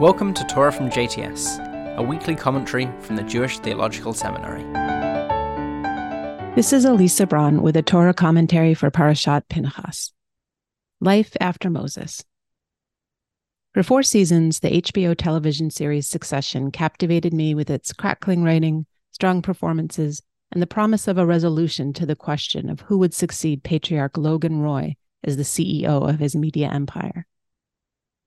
Welcome to Torah from JTS, a weekly commentary from the Jewish Theological Seminary. This is Alisa Braun with a Torah commentary for Parashat Pinchas. Life after Moses. For four seasons, the HBO television series Succession captivated me with its crackling writing, strong performances, and the promise of a resolution to the question of who would succeed patriarch Logan Roy as the CEO of his media empire.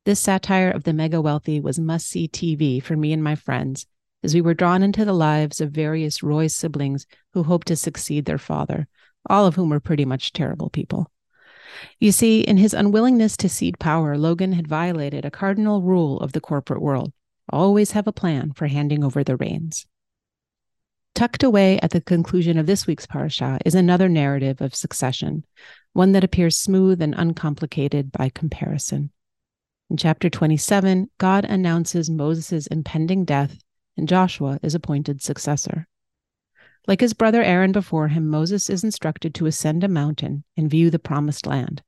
This satire of the mega wealthy was must see TV for me and my friends as we were drawn into the lives of various Roy siblings who hoped to succeed their father, all of whom were pretty much terrible people. You see, in his unwillingness to cede power, Logan had violated a cardinal rule of the corporate world always have a plan for handing over the reins. Tucked away at the conclusion of this week's parasha is another narrative of succession, one that appears smooth and uncomplicated by comparison. In chapter 27, God announces Moses' impending death, and Joshua is appointed successor. Like his brother Aaron before him, Moses is instructed to ascend a mountain and view the promised land.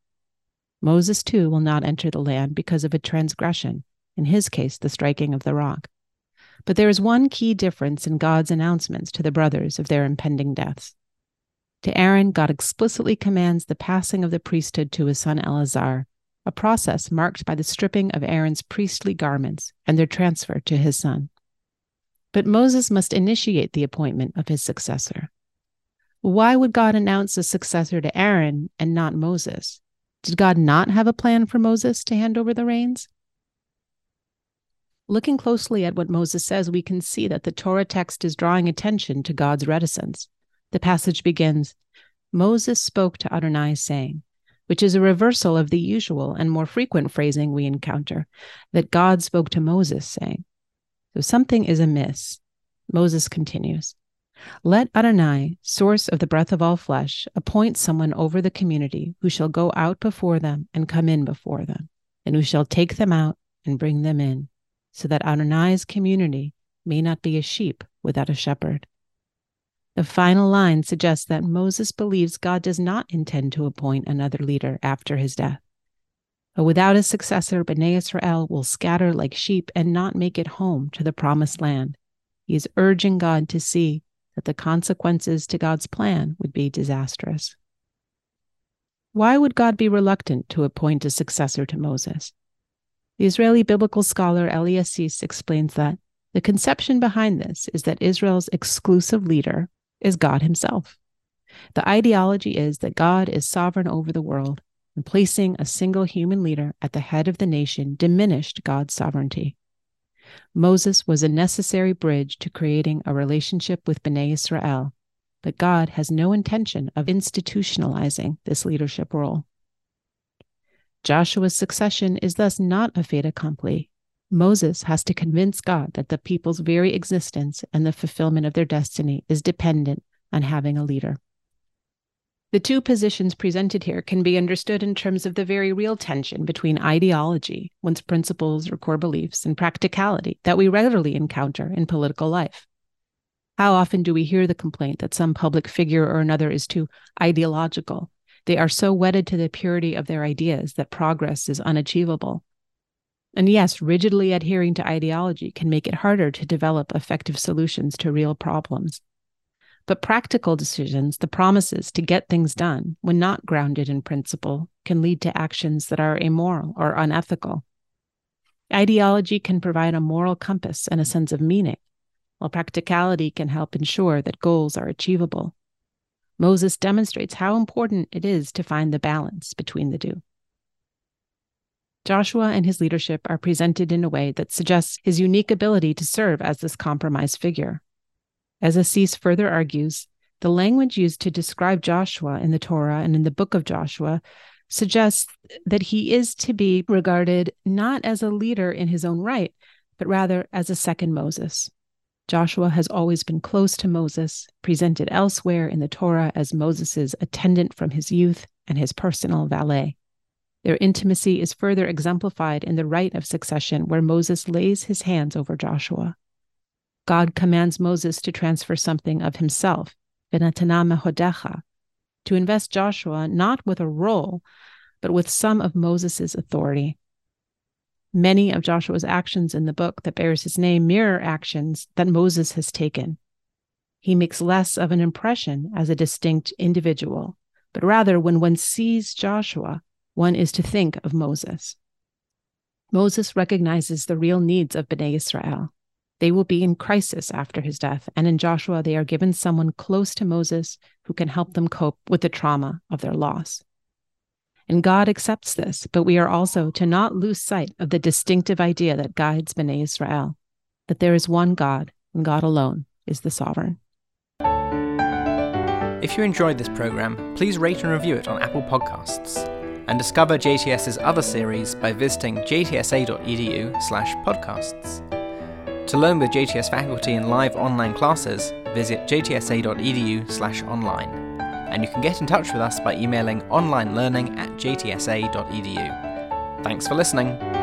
Moses, too, will not enter the land because of a transgression, in his case, the striking of the rock. But there is one key difference in God's announcements to the brothers of their impending deaths. To Aaron, God explicitly commands the passing of the priesthood to his son Eleazar a process marked by the stripping of Aaron's priestly garments and their transfer to his son. But Moses must initiate the appointment of his successor. Why would God announce a successor to Aaron and not Moses? Did God not have a plan for Moses to hand over the reins? Looking closely at what Moses says, we can see that the Torah text is drawing attention to God's reticence. The passage begins Moses spoke to Adonai, saying, which is a reversal of the usual and more frequent phrasing we encounter that God spoke to Moses, saying. So something is amiss. Moses continues Let Adonai, source of the breath of all flesh, appoint someone over the community who shall go out before them and come in before them, and who shall take them out and bring them in, so that Adonai's community may not be a sheep without a shepherd. The final line suggests that Moses believes God does not intend to appoint another leader after his death. But without a successor, Bnei Israel will scatter like sheep and not make it home to the promised land. He is urging God to see that the consequences to God's plan would be disastrous. Why would God be reluctant to appoint a successor to Moses? The Israeli biblical scholar Elie Assis explains that the conception behind this is that Israel's exclusive leader, is God Himself. The ideology is that God is sovereign over the world, and placing a single human leader at the head of the nation diminished God's sovereignty. Moses was a necessary bridge to creating a relationship with Bnei Israel, but God has no intention of institutionalizing this leadership role. Joshua's succession is thus not a fait accompli. Moses has to convince God that the people's very existence and the fulfillment of their destiny is dependent on having a leader. The two positions presented here can be understood in terms of the very real tension between ideology, one's principles or core beliefs, and practicality that we regularly encounter in political life. How often do we hear the complaint that some public figure or another is too ideological? They are so wedded to the purity of their ideas that progress is unachievable. And yes, rigidly adhering to ideology can make it harder to develop effective solutions to real problems. But practical decisions, the promises to get things done, when not grounded in principle, can lead to actions that are immoral or unethical. Ideology can provide a moral compass and a sense of meaning, while practicality can help ensure that goals are achievable. Moses demonstrates how important it is to find the balance between the two. Joshua and his leadership are presented in a way that suggests his unique ability to serve as this compromise figure. As Assis further argues, the language used to describe Joshua in the Torah and in the book of Joshua suggests that he is to be regarded not as a leader in his own right, but rather as a second Moses. Joshua has always been close to Moses, presented elsewhere in the Torah as Moses' attendant from his youth and his personal valet. Their intimacy is further exemplified in the rite of succession, where Moses lays his hands over Joshua. God commands Moses to transfer something of himself, to invest Joshua not with a role, but with some of Moses' authority. Many of Joshua's actions in the book that bears his name mirror actions that Moses has taken. He makes less of an impression as a distinct individual, but rather when one sees Joshua, one is to think of Moses. Moses recognizes the real needs of Bnei Israel. They will be in crisis after his death, and in Joshua, they are given someone close to Moses who can help them cope with the trauma of their loss. And God accepts this, but we are also to not lose sight of the distinctive idea that guides Bnei Israel that there is one God, and God alone is the sovereign. If you enjoyed this program, please rate and review it on Apple Podcasts. And discover JTS's other series by visiting jtsa.edu/podcasts. To learn with JTS faculty in live online classes, visit jtsa.edu/online. And you can get in touch with us by emailing onlinelearning at jtsa.edu. Thanks for listening.